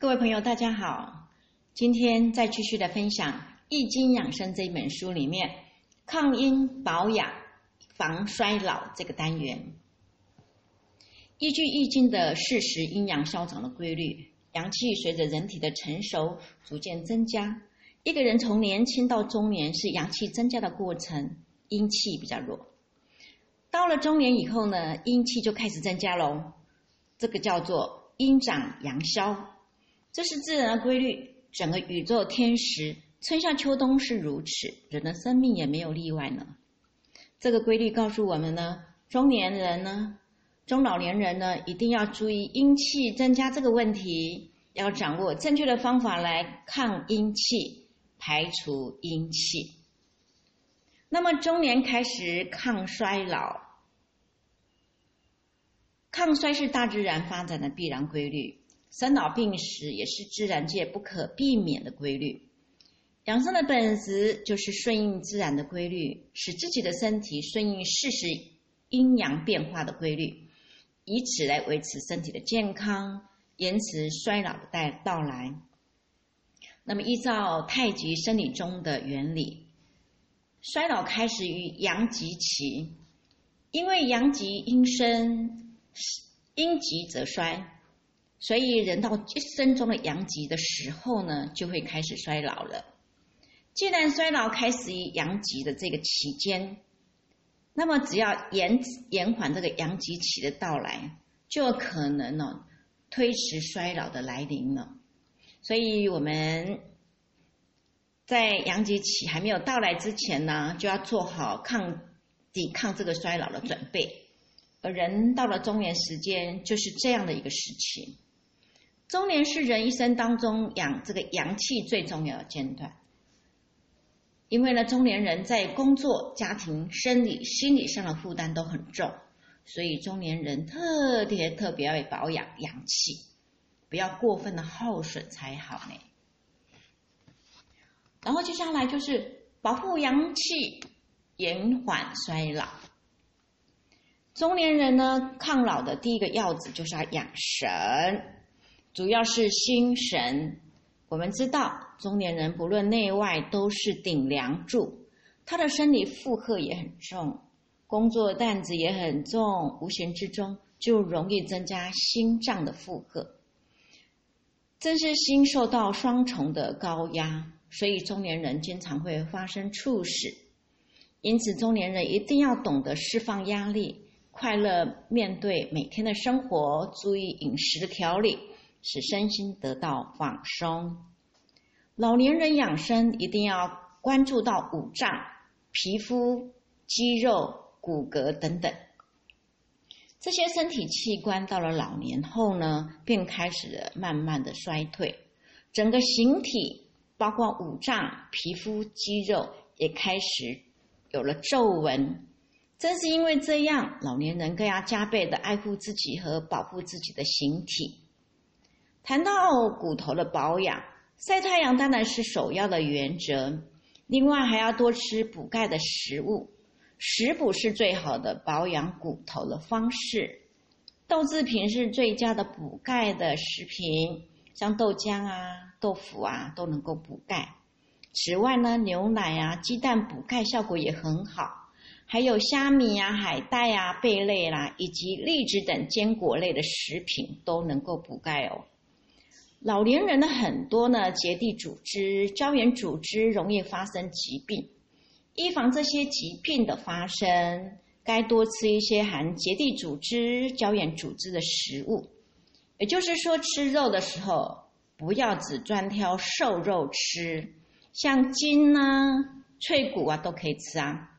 各位朋友，大家好！今天再继续的分享《易经养生》这一本书里面抗阴保养、防衰老这个单元。依据《易经》的事实，阴阳消长的规律，阳气随着人体的成熟逐渐增加。一个人从年轻到中年是阳气增加的过程，阴气比较弱。到了中年以后呢，阴气就开始增加喽。这个叫做阴长阳消，这是自然的规律。整个宇宙天时，春夏秋冬是如此，人的生命也没有例外呢。这个规律告诉我们呢，中年人呢，中老年人呢，一定要注意阴气增加这个问题，要掌握正确的方法来抗阴气。排除阴气，那么中年开始抗衰老，抗衰是大自然发展的必然规律，生老病死也是自然界不可避免的规律。养生的本质就是顺应自然的规律，使自己的身体顺应事实阴阳变化的规律，以此来维持身体的健康，延迟衰老的到到来。那么，依照太极生理中的原理，衰老开始于阳极期，因为阳极阴生，阴极则衰，所以人到一生中的阳极的时候呢，就会开始衰老了。既然衰老开始于阳极的这个期间，那么只要延延缓这个阳极期的到来，就可能呢推迟衰老的来临了。所以我们在阳极期还没有到来之前呢，就要做好抗抵抗这个衰老的准备。而人到了中年时间，就是这样的一个时期。中年是人一生当中养这个阳气最重要的阶段，因为呢，中年人在工作、家庭、生理、心理上的负担都很重，所以中年人特别特别要保养阳气。不要过分的耗损才好呢。然后接下来就是保护阳气，延缓衰老。中年人呢，抗老的第一个要旨就是要养神，主要是心神。我们知道，中年人不论内外都是顶梁柱，他的生理负荷也很重，工作担子也很重，无形之中就容易增加心脏的负荷。正是心受到双重的高压，所以中年人经常会发生猝死。因此，中年人一定要懂得释放压力，快乐面对每天的生活，注意饮食的调理，使身心得到放松。老年人养生一定要关注到五脏、皮肤、肌肉、骨骼等等。这些身体器官到了老年后呢，便开始了慢慢的衰退，整个形体包括五脏、皮肤、肌肉也开始有了皱纹。正是因为这样，老年人更要加倍的爱护自己和保护自己的形体。谈到骨头的保养，晒太阳当然是首要的原则，另外还要多吃补钙的食物。食补是最好的保养骨头的方式，豆制品是最佳的补钙的食品，像豆浆啊、豆腐啊都能够补钙。此外呢，牛奶啊、鸡蛋补钙效果也很好，还有虾米啊、海带啊、贝类啦，以及栗子等坚果类的食品都能够补钙哦。老年人的很多呢，结缔组织、胶原组织容易发生疾病。预防这些疾病的发生，该多吃一些含结缔组织、胶原组织的食物。也就是说，吃肉的时候不要只专挑瘦肉吃，像筋啊、脆骨啊都可以吃啊，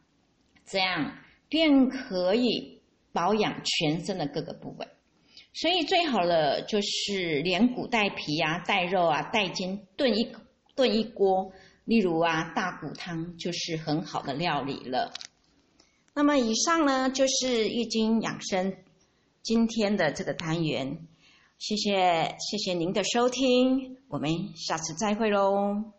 这样便可以保养全身的各个部位。所以最好的就是连骨带皮啊、带肉啊、带筋炖一炖一锅。例如啊，大骨汤就是很好的料理了。那么以上呢，就是易经养生今天的这个单元。谢谢，谢谢您的收听，我们下次再会喽。